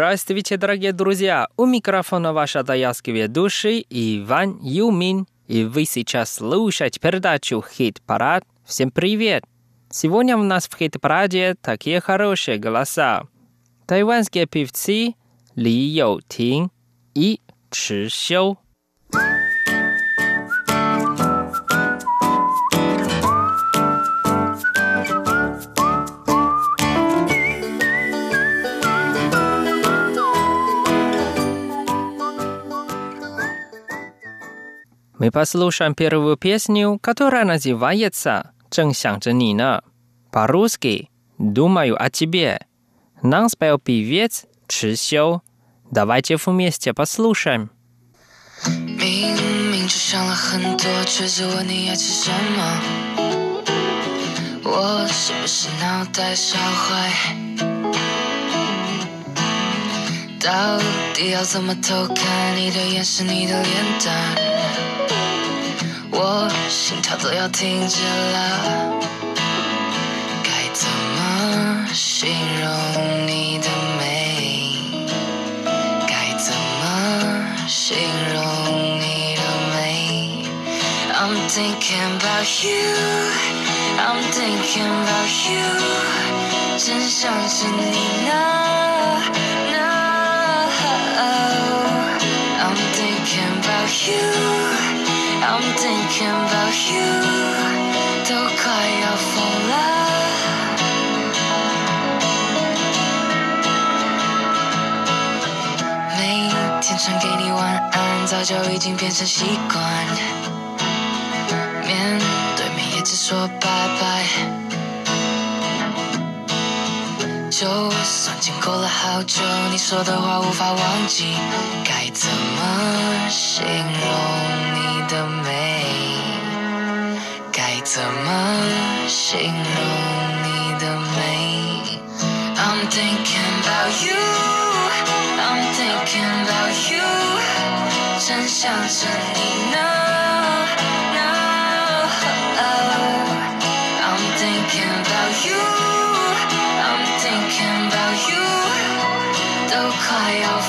Здравствуйте, дорогие друзья! У микрофона ваш адаялский ведущий Иван Юмин. И вы сейчас слушаете передачу «Хит-парад». Всем привет! Сегодня у нас в «Хит-параде» такие хорошие голоса. Тайванские певцы Ли Йоутин и Чи Xiu. Мы послушаем первую песню, которая называется «正想着你呢». По-русски «Думаю о тебе». Нам спел певец Чи Сю. Давайте вместе послушаем. 明明只想了很多，却只问你爱吃什么。我是不是脑袋烧坏？到底要怎么偷看你的眼神，你的脸蛋？ 我心跳都要停止了，该怎么形容你的美？该怎么形容你的美？I'm thinking about you, I'm thinking about you，真想着你呢呢。I'm thinking about you。I'm thinking about you，都快要疯了。每天传给你晚安，早就已经变成习惯。面对面也只说拜拜。 就算经过了好久，你说的话无法忘记，该怎么形容你？的美，该怎么形容你的美？I'm thinking about you, I'm thinking about you，真想着你呢。I'm thinking about you, 都快要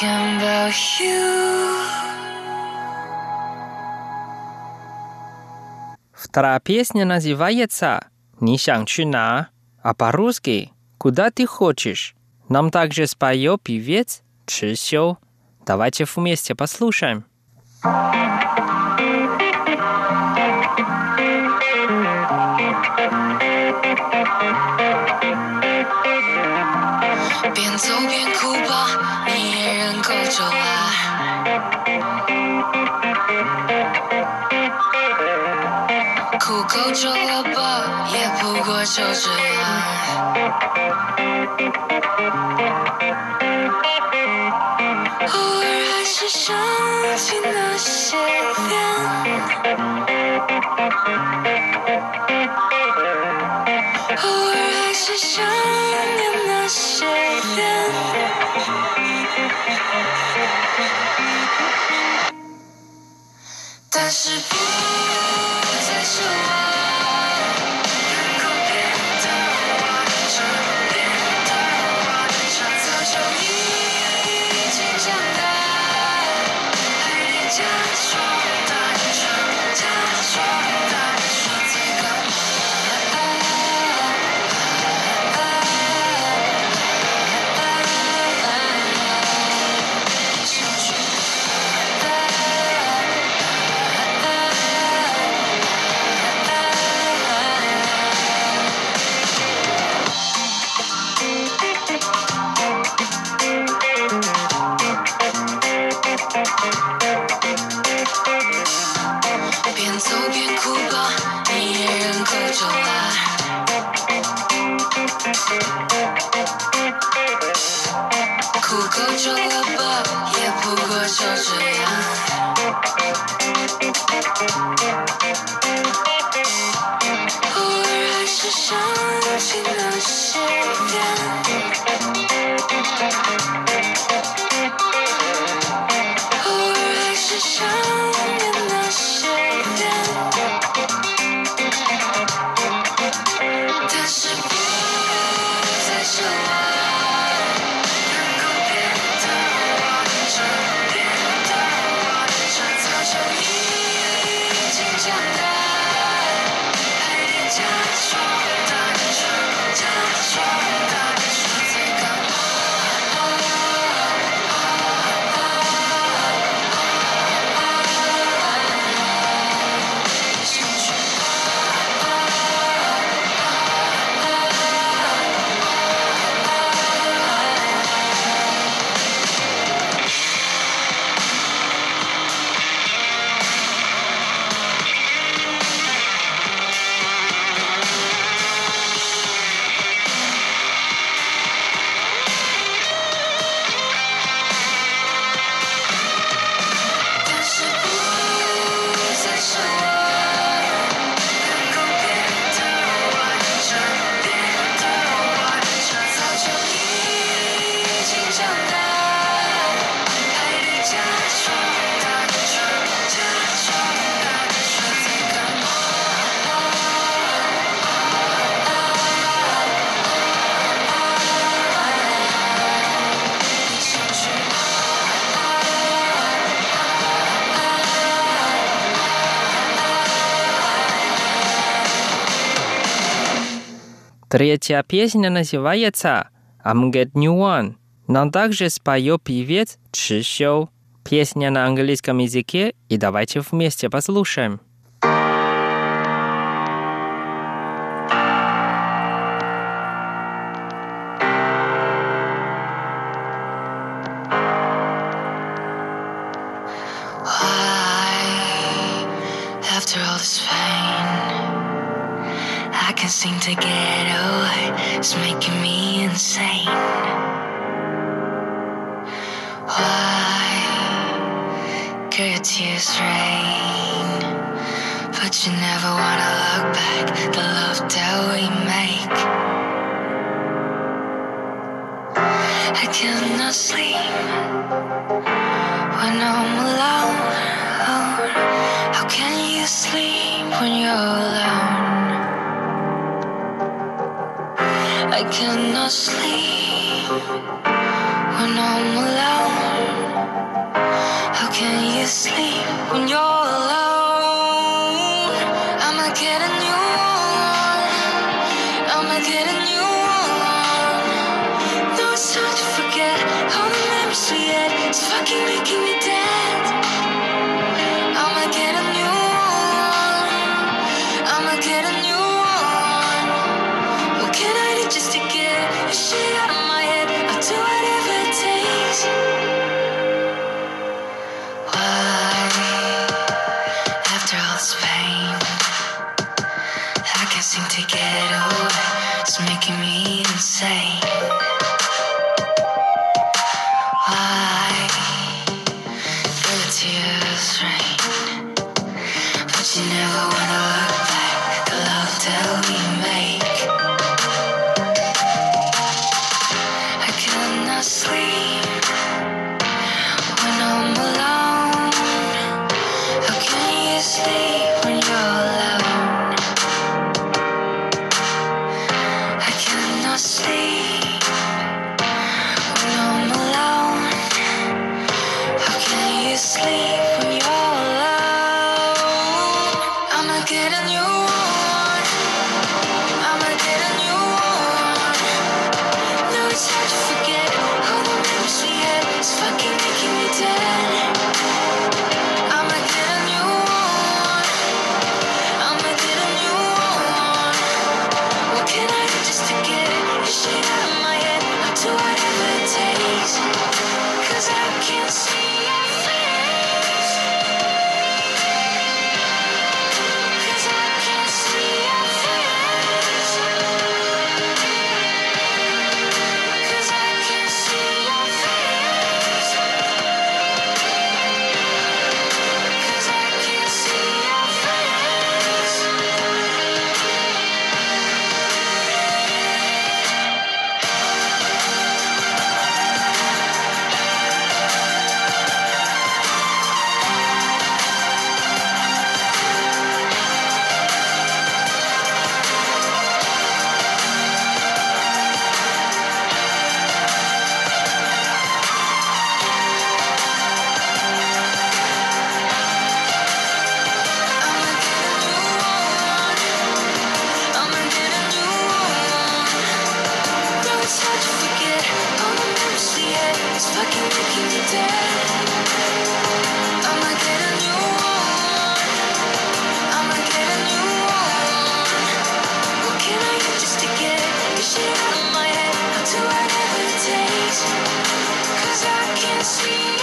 thinking about you. Вторая песня называется «Не на», а по-русски «Куда ты хочешь». Нам также споет певец Чи Сю. Давайте вместе послушаем. Been so. 忍够久了。哭够久了吧，也不过就这样。偶尔还是想起那些天，偶尔还是想念那些天。但是不再是我边走边哭吧，你一人喝酒吧。哭够久了吧，也不过就这样。偶尔还是想起了些天。Третья песня называется «I'm Get New One». Нам также споет певец Чи Шоу. Песня на английском языке, и давайте вместе послушаем. Why, after all this pain? I can't seem to get away. It's making me insane. Why could your tears rain? But you never wanna look back. The love that we make. I cannot sleep when I'm alone. How can you sleep when you're alone? cannot sleep when I'm alone. How can you sleep when you're? shit Podcast. see.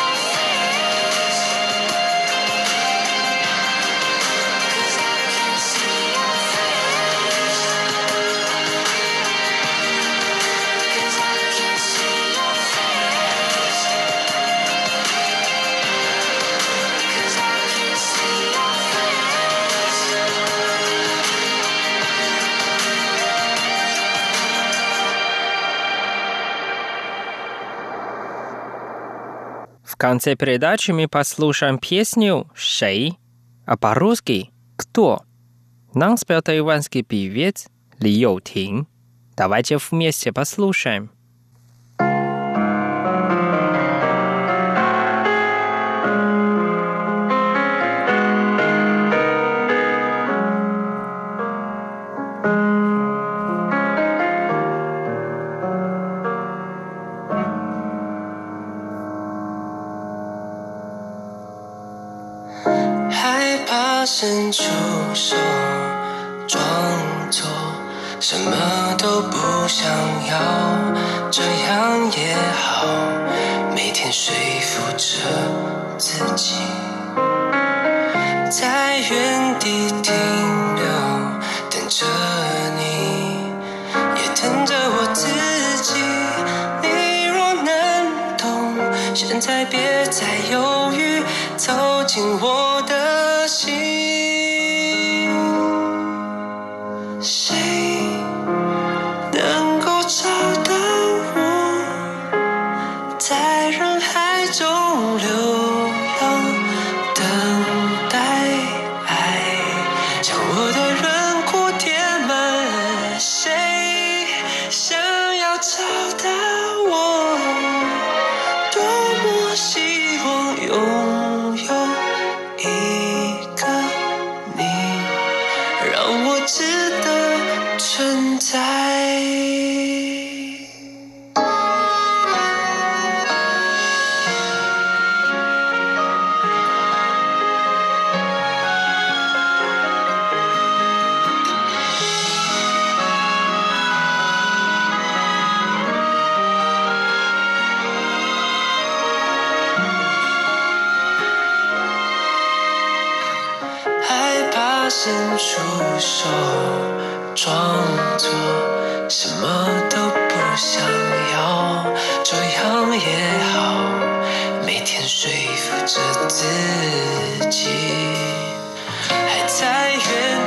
Конце передачи мы послушаем песню «Шей», а по-русски «Кто?». Нам спел тайванский певец Ли Йоу Тин. Давайте вместе послушаем. 出手，装作什么都不想要，这样也好。每天说服着自己，在原地停留，等着你，也等着我自己。你若能懂，现在别再犹豫，走进我我的人。伸出手，装作什么都不想要，这样也好。每天说服着自己，还在原